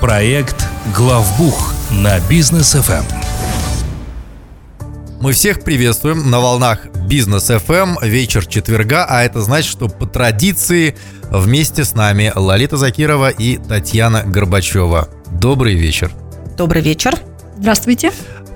Проект «Главбух» на бизнес ФМ. Мы всех приветствуем на волнах Бизнес FM вечер четверга, а это значит, что по традиции вместе с нами Лолита Закирова и Татьяна Горбачева. Добрый вечер. Добрый вечер. Здравствуйте.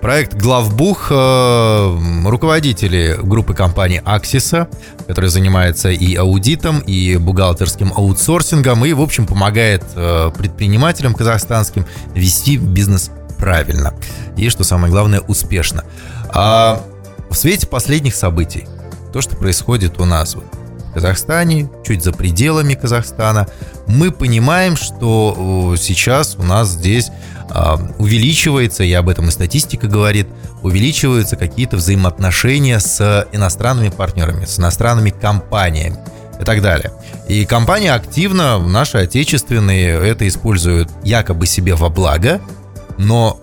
Проект «Главбух» э, руководители группы компании «Аксиса», которая занимается и аудитом, и бухгалтерским аутсорсингом, и, в общем, помогает э, предпринимателям казахстанским вести бизнес правильно. И, что самое главное, успешно. А в свете последних событий, то, что происходит у нас в Казахстане, чуть за пределами Казахстана, мы понимаем, что сейчас у нас здесь увеличивается, и об этом и статистика говорит, увеличиваются какие-то взаимоотношения с иностранными партнерами, с иностранными компаниями и так далее. И компании активно, наши отечественные, это используют якобы себе во благо, но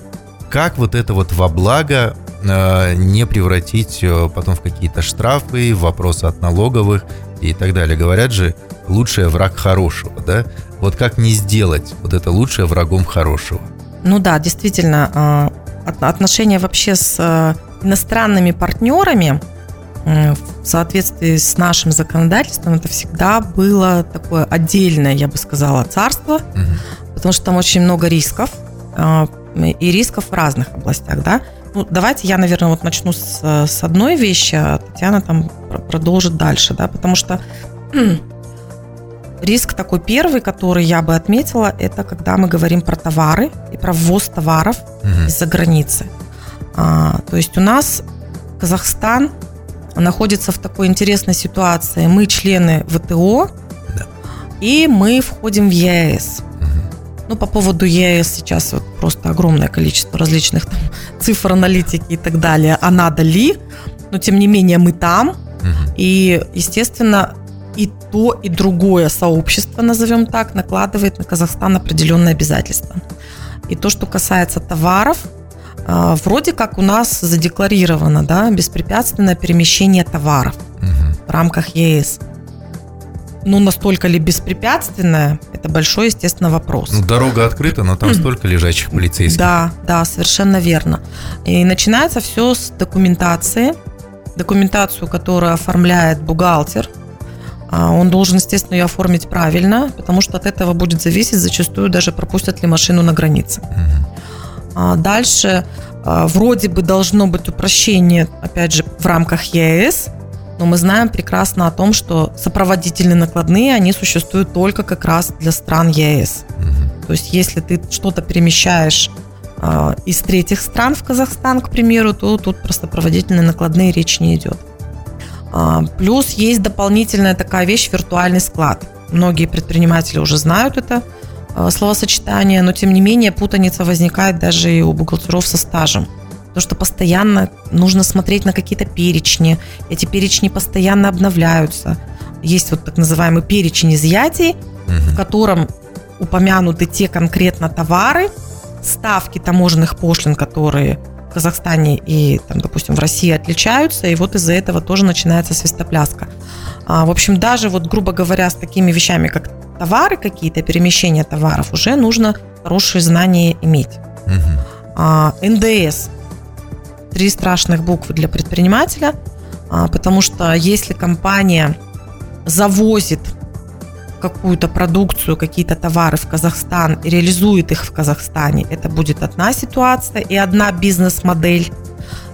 как вот это вот во благо э, не превратить э, потом в какие-то штрафы, вопросы от налоговых и так далее. Говорят же, лучший враг хорошего, да? Вот как не сделать вот это лучшее врагом хорошего? Ну да, действительно, э, отношения вообще с э, иностранными партнерами в соответствии с нашим законодательством это всегда было такое отдельное, я бы сказала, царство, угу. потому что там очень много рисков и рисков в разных областях, да. Ну, давайте я, наверное, вот начну с, с одной вещи, а Татьяна там продолжит дальше, да, потому что Риск такой первый, который я бы отметила, это когда мы говорим про товары и про ввоз товаров угу. из-за границы. А, то есть у нас Казахстан находится в такой интересной ситуации. Мы члены ВТО, да. и мы входим в ЕС. Ну, по поводу ЕС сейчас вот просто огромное количество различных там, цифр, аналитики и так далее. А надо ли? Но, тем не менее, мы там. Угу. И, естественно, и то, и другое сообщество, назовем так, накладывает на Казахстан определенные обязательства. И то, что касается товаров, а, вроде как у нас задекларировано да, беспрепятственное перемещение товаров угу. в рамках ЕС. Но настолько ли беспрепятственное, это большой, естественно, вопрос. Ну, дорога открыта, но там столько лежачих полицейских. Да, да, совершенно верно. И начинается все с документации. Документацию, которую оформляет бухгалтер – он должен, естественно, ее оформить правильно, потому что от этого будет зависеть зачастую даже пропустят ли машину на границе. Угу. Дальше а, вроде бы должно быть упрощение, опять же, в рамках ЕС, но мы знаем прекрасно о том, что сопроводительные накладные, они существуют только как раз для стран ЕС. То есть если ты что-то перемещаешь из третьих стран в Казахстан, к примеру, то тут просто сопроводительные накладные речь не идет. А, плюс есть дополнительная такая вещь – виртуальный склад. Многие предприниматели уже знают это а, словосочетание, но тем не менее путаница возникает даже и у бухгалтеров со стажем. Потому что постоянно нужно смотреть на какие-то перечни. Эти перечни постоянно обновляются. Есть вот так называемый перечень изъятий, угу. в котором упомянуты те конкретно товары, ставки таможенных пошлин, которые в Казахстане и, там, допустим, в России отличаются, и вот из-за этого тоже начинается свистопляска. А, в общем, даже вот, грубо говоря, с такими вещами, как товары какие-то, перемещение товаров, уже нужно хорошие знания иметь. Угу. А, НДС. Три страшных буквы для предпринимателя, а, потому что если компания завозит какую-то продукцию, какие-то товары в Казахстан и реализует их в Казахстане, это будет одна ситуация и одна бизнес-модель.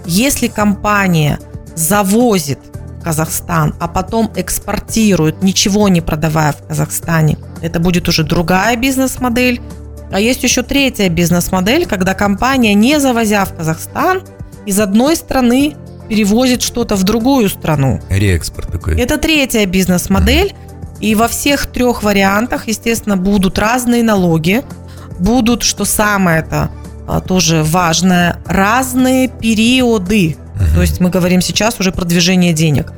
Если компания завозит в Казахстан, а потом экспортирует, ничего не продавая в Казахстане, это будет уже другая бизнес-модель. А есть еще третья бизнес-модель, когда компания, не завозя в Казахстан, из одной страны перевозит что-то в другую страну. Реэкспорт такой. Это третья бизнес-модель. И во всех трех вариантах, естественно, будут разные налоги, будут, что самое это а, тоже важное, разные периоды. uh То есть мы говорим сейчас уже про движение денег.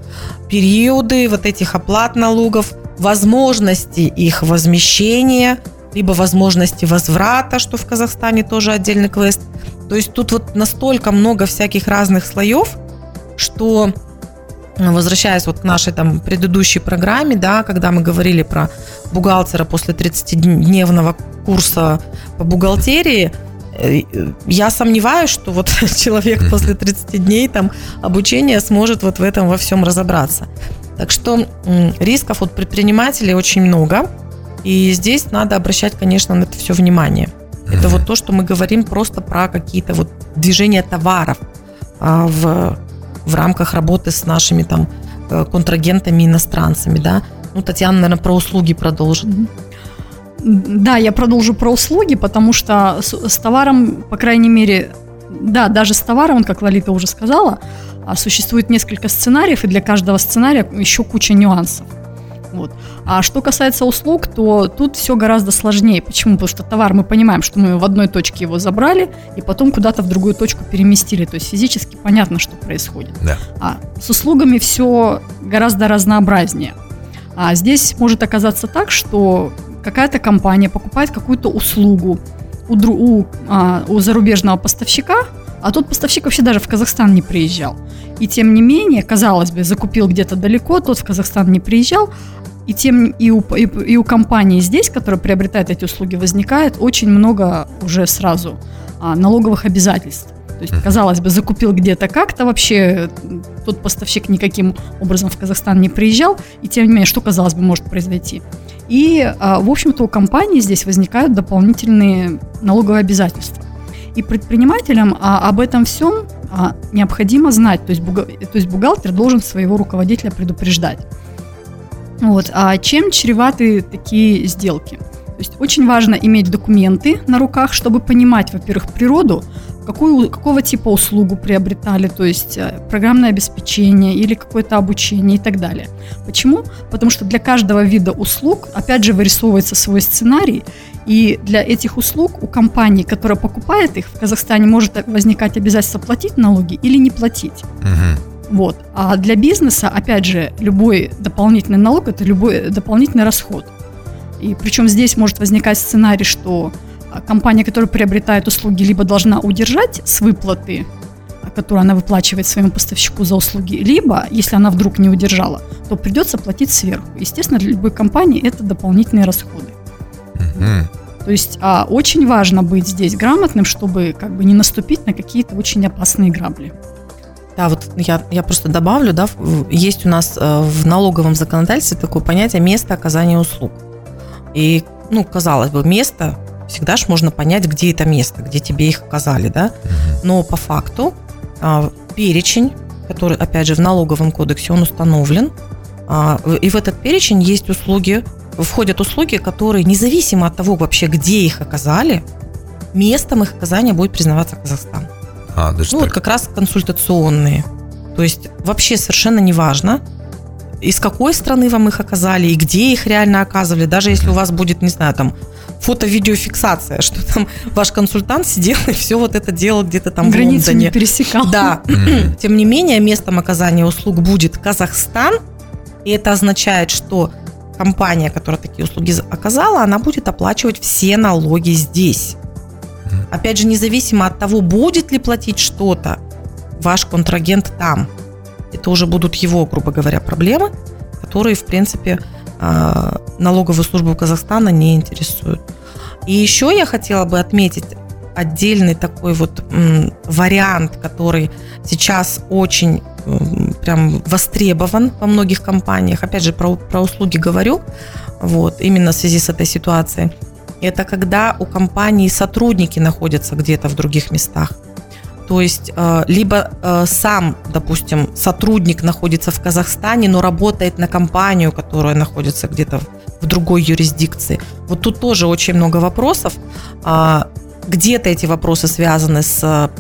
Периоды вот этих оплат налогов, возможности их возмещения, либо возможности возврата, что в Казахстане тоже отдельный квест. То есть тут вот настолько много всяких разных слоев, что возвращаясь вот к нашей там предыдущей программе, да, когда мы говорили про бухгалтера после 30-дневного курса по бухгалтерии, э, я сомневаюсь, что вот человек после 30 дней там обучения сможет вот в этом во всем разобраться. Так что рисков от предпринимателей очень много, и здесь надо обращать, конечно, на это все внимание. Это вот то, что мы говорим просто про какие-то вот движения товаров а, в в рамках работы с нашими там э, контрагентами, иностранцами, да. Ну, Татьяна, наверное, про услуги продолжит. Да, я продолжу про услуги, потому что с, с товаром, по крайней мере, да, даже с товаром, как Лолита уже сказала, а, существует несколько сценариев, и для каждого сценария еще куча нюансов. Вот. А что касается услуг, то тут все гораздо сложнее. Почему? Потому что товар мы понимаем, что мы в одной точке его забрали, и потом куда-то в другую точку переместили. То есть физически понятно, что происходит. Да. А с услугами все гораздо разнообразнее. А здесь может оказаться так, что какая-то компания покупает какую-то услугу у, у, а, у зарубежного поставщика, а тот поставщик вообще даже в Казахстан не приезжал. И тем не менее, казалось бы, закупил где-то далеко, тот в Казахстан не приезжал, и тем и у, и, и у компании здесь, которая приобретает эти услуги, возникает очень много уже сразу а, налоговых обязательств. То есть, казалось бы, закупил где-то как-то вообще, тот поставщик никаким образом в Казахстан не приезжал, и тем не менее, что, казалось бы, может произойти. И, а, в общем-то, у компании здесь возникают дополнительные налоговые обязательства. И предпринимателям а, об этом всем а, необходимо знать, то есть, бухгал, то есть бухгалтер должен своего руководителя предупреждать. Вот. А чем чреваты такие сделки? То есть очень важно иметь документы на руках, чтобы понимать, во-первых, природу, какую, какого типа услугу приобретали, то есть э, программное обеспечение или какое-то обучение и так далее. Почему? Потому что для каждого вида услуг, опять же, вырисовывается свой сценарий, и для этих услуг у компании, которая покупает их, в Казахстане может возникать обязательство платить налоги или не платить. Угу. Вот. А для бизнеса, опять же, любой дополнительный налог – это любой дополнительный расход. И причем здесь может возникать сценарий, что а, компания, которая приобретает услуги, либо должна удержать с выплаты, которую она выплачивает своему поставщику за услуги, либо, если она вдруг не удержала, то придется платить сверху. Естественно, для любой компании это дополнительные расходы. Mm-hmm. То есть а, очень важно быть здесь грамотным, чтобы как бы не наступить на какие-то очень опасные грабли. Да, вот я, я просто добавлю, да, есть у нас э, в налоговом законодательстве такое понятие место оказания услуг. И, ну, казалось бы, место, всегда же можно понять, где это место, где тебе их оказали, да. Но по факту а, перечень, который, опять же, в налоговом кодексе он установлен, а, и в этот перечень есть услуги, входят услуги, которые, независимо от того вообще, где их оказали, местом их оказания будет признаваться Казахстан. А, даже ну, так. вот как раз консультационные. То есть вообще совершенно не важно, из какой страны вам их оказали и где их реально оказывали. Даже если у вас будет, не знаю, там фото-видеофиксация, что там ваш консультант сидел и все вот это делал где-то там Границу в Лондоне. не пересекал. Да. Тем не менее, местом оказания услуг будет Казахстан, и это означает, что компания, которая такие услуги оказала, она будет оплачивать все налоги здесь. Опять же, независимо от того, будет ли платить что-то ваш контрагент там. Это уже будут его, грубо говоря, проблемы, которые, в принципе, а, налоговую службу Казахстана не интересуют. И еще я хотела бы отметить отдельный такой вот вариант, который сейчас очень прям востребован во многих компаниях. Опять же, про, про услуги говорю, вот, именно в связи с этой ситуацией – это когда у компании сотрудники находятся где-то в других местах. То есть э, либо э, сам, допустим, сотрудник находится в Казахстане, но работает на компанию, которая находится где-то в другой юрисдикции. Вот тут тоже очень много вопросов. А, где-то эти вопросы связаны с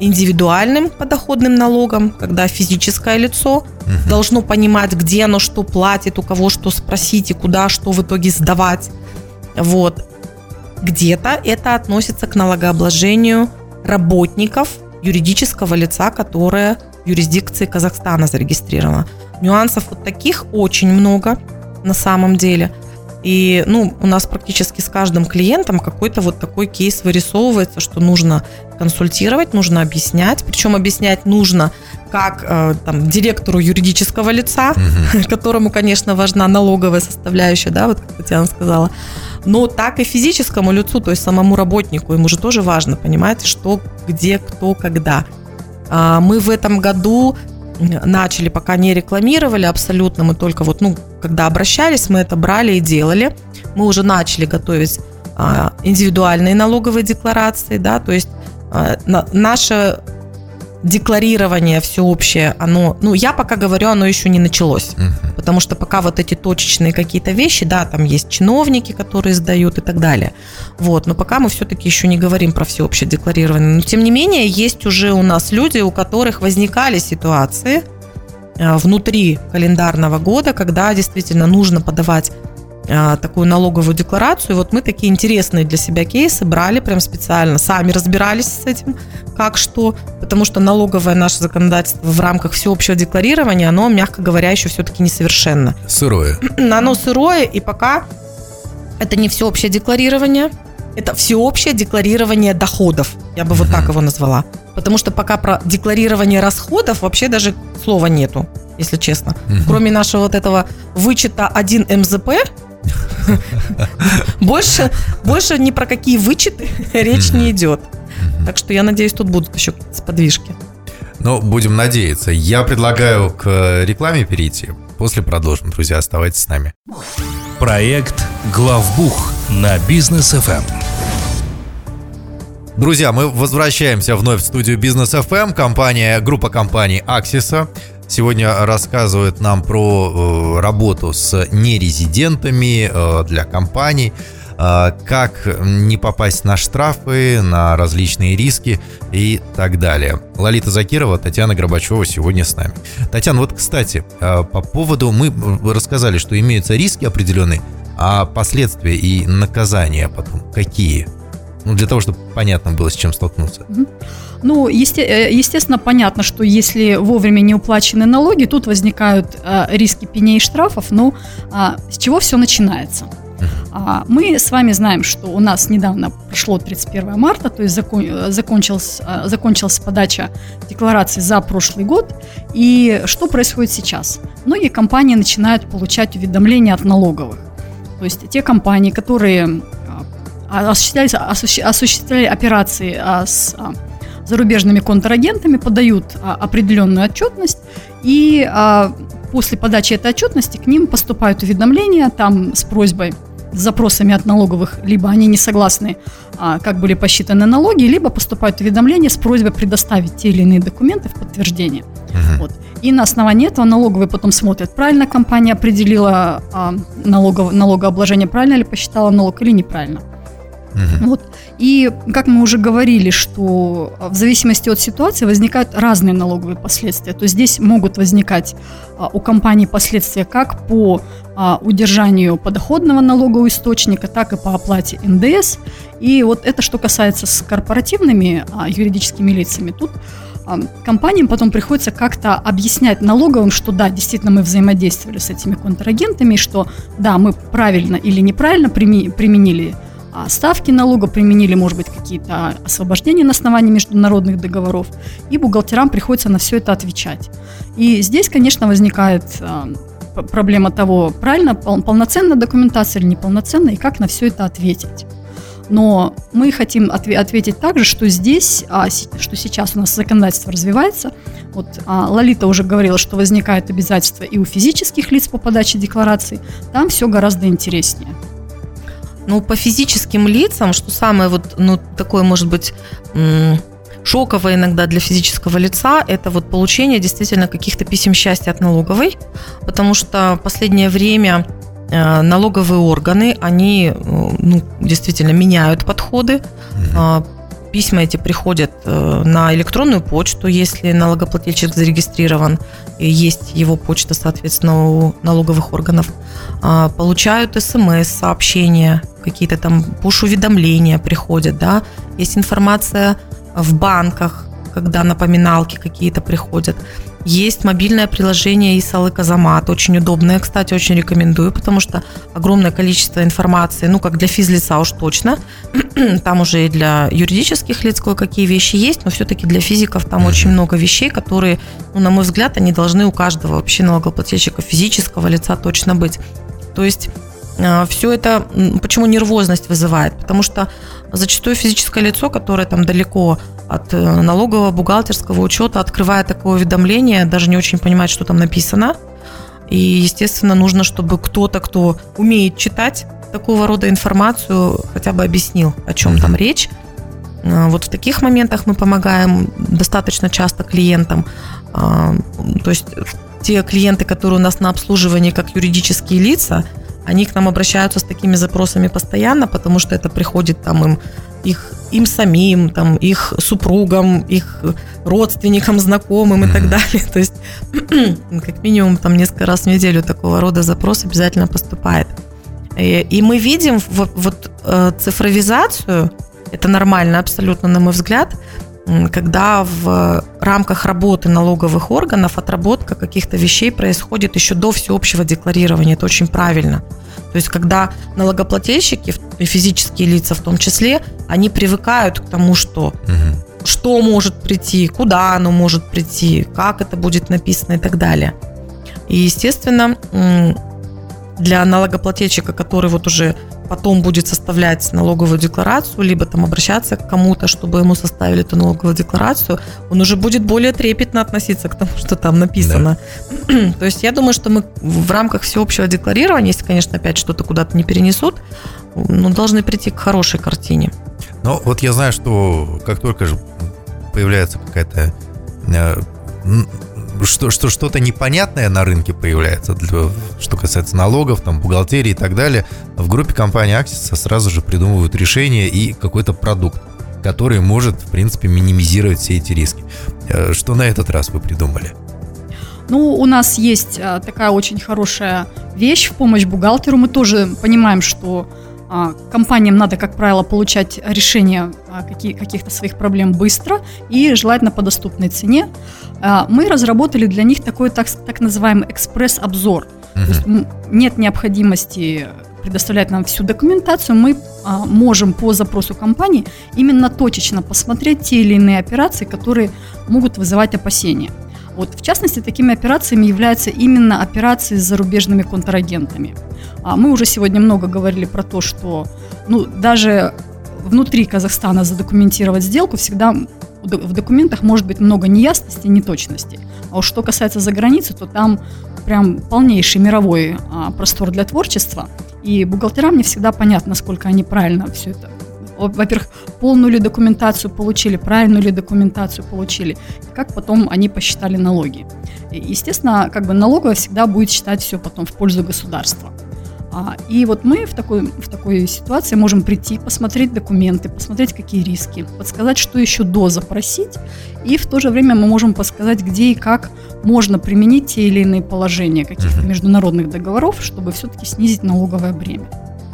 индивидуальным подоходным налогом, когда физическое лицо угу. должно понимать, где оно что платит, у кого что спросить и куда что в итоге сдавать. Вот. Где-то это относится к налогообложению работников юридического лица, которое в юрисдикции Казахстана зарегистрировано. Нюансов вот таких очень много на самом деле. И, ну, у нас практически с каждым клиентом какой-то вот такой кейс вырисовывается, что нужно консультировать, нужно объяснять. Причем объяснять нужно как э, там, директору юридического лица, угу. которому, конечно, важна налоговая составляющая, да, вот как Татьяна сказала, но так и физическому лицу, то есть самому работнику, ему же тоже важно, понимаете, что, где, кто, когда. А, мы в этом году начали, пока не рекламировали абсолютно, мы только вот, ну, когда обращались, мы это брали и делали. Мы уже начали готовить а, индивидуальные налоговые декларации, да, то есть а, наше декларирование всеобщее, оно, ну, я пока говорю, оно еще не началось. Uh-huh. Потому что пока вот эти точечные какие-то вещи, да, там есть чиновники, которые сдают и так далее. Вот, но пока мы все-таки еще не говорим про всеобщее декларирование. Но, тем не менее, есть уже у нас люди, у которых возникали ситуации э, внутри календарного года, когда действительно нужно подавать такую налоговую декларацию. И вот мы такие интересные для себя кейсы брали прям специально, сами разбирались с этим, как что, потому что налоговое наше законодательство в рамках всеобщего декларирования, оно, мягко говоря, еще все-таки несовершенно. Сырое. Оно сырое, и пока это не всеобщее декларирование, это всеобщее декларирование доходов. Я бы вот так его назвала. Потому что пока про декларирование расходов вообще даже слова нету, если честно. Кроме нашего вот этого вычета 1 МЗП, больше, больше ни про какие вычеты речь не идет. Так что я надеюсь, тут будут еще сподвижки. Ну, будем надеяться. Я предлагаю к рекламе перейти. После продолжим. Друзья, оставайтесь с нами. Проект «Главбух» на бизнес FM. Друзья, мы возвращаемся вновь в студию Бизнес FM. Компания, группа компаний Аксиса сегодня рассказывает нам про э, работу с нерезидентами э, для компаний, э, как не попасть на штрафы, на различные риски и так далее. Лолита Закирова, Татьяна Горбачева сегодня с нами. Татьяна, вот, кстати, по поводу, мы рассказали, что имеются риски определенные, а последствия и наказания потом какие? Ну, для того, чтобы понятно было, с чем столкнуться. Ну, есте, э, естественно, понятно, что если вовремя не уплачены налоги, тут возникают э, риски пеней и штрафов. Но э, с чего все начинается? А, мы с вами знаем, что у нас недавно прошло 31 марта, то есть закон, э, закончилась, э, закончилась подача декларации за прошлый год. И что происходит сейчас? Многие компании начинают получать уведомления от налоговых. То есть те компании, которые а, осуществляли, осуществляли операции а, с а, зарубежными контрагентами, подают определенную отчетность, и после подачи этой отчетности к ним поступают уведомления там с просьбой с запросами от налоговых, либо они не согласны, как были посчитаны налоги, либо поступают уведомления с просьбой предоставить те или иные документы в подтверждение. Uh-huh. Вот. И на основании этого налоговые потом смотрят, правильно компания определила а, налогов, налогообложение, правильно ли посчитала налог или неправильно. Угу. Вот. И, как мы уже говорили, что в зависимости от ситуации возникают разные налоговые последствия. То есть здесь могут возникать а, у компании последствия как по а, удержанию подоходного налогового источника, так и по оплате НДС. И вот это что касается с корпоративными а, юридическими лицами. Тут компаниям потом приходится как-то объяснять налоговым, что да, действительно мы взаимодействовали с этими контрагентами, что да, мы правильно или неправильно применили а ставки налога применили, может быть, какие-то освобождения на основании международных договоров, и бухгалтерам приходится на все это отвечать. И здесь, конечно, возникает а, проблема того, правильно, полноценная документация или неполноценная, и как на все это ответить. Но мы хотим ответить также, что здесь, а, что сейчас у нас законодательство развивается. Вот Лолита уже говорила, что возникают обязательства и у физических лиц по подаче деклараций. Там все гораздо интереснее. Ну, по физическим лицам, что самое вот, ну, такое, может быть, шоковое иногда для физического лица, это вот получение действительно каких-то писем счастья от налоговой, потому что в последнее время э, налоговые органы, они э, ну, действительно меняют подходы. А, письма эти приходят э, на электронную почту, если налогоплательщик зарегистрирован, и есть его почта, соответственно, у налоговых органов. А, получают смс-сообщения, какие-то там пуш-уведомления приходят, да, есть информация в банках, когда напоминалки какие-то приходят. Есть мобильное приложение Исалы Казамат, очень удобное, кстати, очень рекомендую, потому что огромное количество информации, ну, как для физлица уж точно, там уже и для юридических лиц кое-какие вещи есть, но все-таки для физиков там очень много вещей, которые, ну, на мой взгляд, они должны у каждого вообще налогоплательщика физического лица точно быть. То есть все это почему нервозность вызывает? Потому что зачастую физическое лицо, которое там далеко от э, налогового, бухгалтерского учета, открывая такое уведомление, даже не очень понимает, что там написано. И, естественно, нужно, чтобы кто-то, кто умеет читать такого рода информацию, хотя бы объяснил, о чем там речь. А, вот в таких моментах мы помогаем достаточно часто клиентам. А, то есть те клиенты, которые у нас на обслуживании как юридические лица, они к нам обращаются с такими запросами постоянно, потому что это приходит там им их им самим, там, их супругам, их родственникам, знакомым и так далее. То есть, как минимум, там несколько раз в неделю такого рода запрос обязательно поступает. И, и мы видим вот, вот э, цифровизацию, это нормально абсолютно, на мой взгляд, когда в рамках работы налоговых органов отработка каких-то вещей происходит еще до всеобщего декларирования. Это очень правильно. То есть, когда налогоплательщики, физические лица в том числе, они привыкают к тому, что угу. что может прийти, куда оно может прийти, как это будет написано и так далее. И, естественно, для налогоплательщика, который вот уже потом будет составлять налоговую декларацию, либо там обращаться к кому-то, чтобы ему составили эту налоговую декларацию, он уже будет более трепетно относиться к тому, что там написано. Да. То есть я думаю, что мы в рамках всеобщего декларирования, если, конечно, опять что-то куда-то не перенесут, ну, должны прийти к хорошей картине. Ну, вот я знаю, что как только же появляется какая-то э, что, что что-то непонятное на рынке появляется, для, что касается налогов, там, бухгалтерии и так далее, в группе компании Axis сразу же придумывают решение и какой-то продукт, который может, в принципе, минимизировать все эти риски. Э, что на этот раз вы придумали? Ну, у нас есть а, такая очень хорошая вещь в помощь бухгалтеру. Мы тоже понимаем, что компаниям надо, как правило, получать решение а, каких-то своих проблем быстро и желательно по доступной цене. А, мы разработали для них такой так, так называемый экспресс-обзор. Есть нет необходимости предоставлять нам всю документацию, мы а, можем по запросу компании именно точечно посмотреть те или иные операции, которые могут вызывать опасения. Вот, в частности, такими операциями являются именно операции с зарубежными контрагентами. А мы уже сегодня много говорили про то, что ну, даже внутри Казахстана задокументировать сделку всегда в документах может быть много неясностей, неточностей. А уж что касается за границы, то там прям полнейший мировой а, простор для творчества. И бухгалтерам не всегда понятно, насколько они правильно все это во-первых, полную ли документацию получили, правильную ли документацию получили, как потом они посчитали налоги. Естественно, как бы налоговая всегда будет считать все потом в пользу государства. А, и вот мы в такой, в такой ситуации можем прийти, посмотреть документы, посмотреть, какие риски, подсказать, что еще до запросить, и в то же время мы можем подсказать, где и как можно применить те или иные положения каких-то международных договоров, чтобы все-таки снизить налоговое бремя.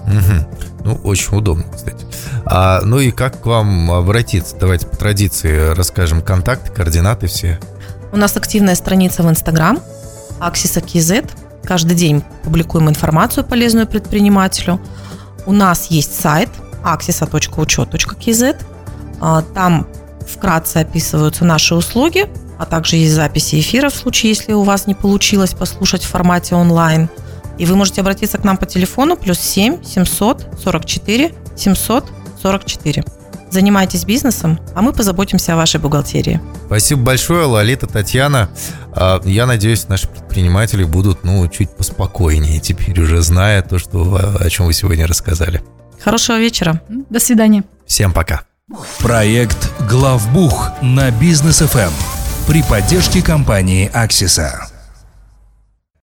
Угу. Ну, очень удобно, кстати. А, ну и как к вам обратиться? Давайте по традиции расскажем контакты, координаты все. У нас активная страница в Инстаграм, Axis KZ. Каждый день публикуем информацию полезную предпринимателю. У нас есть сайт axisa.учет.kz. А, там вкратце описываются наши услуги, а также есть записи эфира в случае, если у вас не получилось послушать в формате онлайн – и вы можете обратиться к нам по телефону плюс 7 744 744. Занимайтесь бизнесом, а мы позаботимся о вашей бухгалтерии. Спасибо большое, Лолита, Татьяна. А, я надеюсь, наши предприниматели будут ну, чуть поспокойнее теперь уже зная то, что, о чем вы сегодня рассказали. Хорошего вечера. До свидания. Всем пока. Проект «Главбух» на бизнес ФМ при поддержке компании «Аксиса».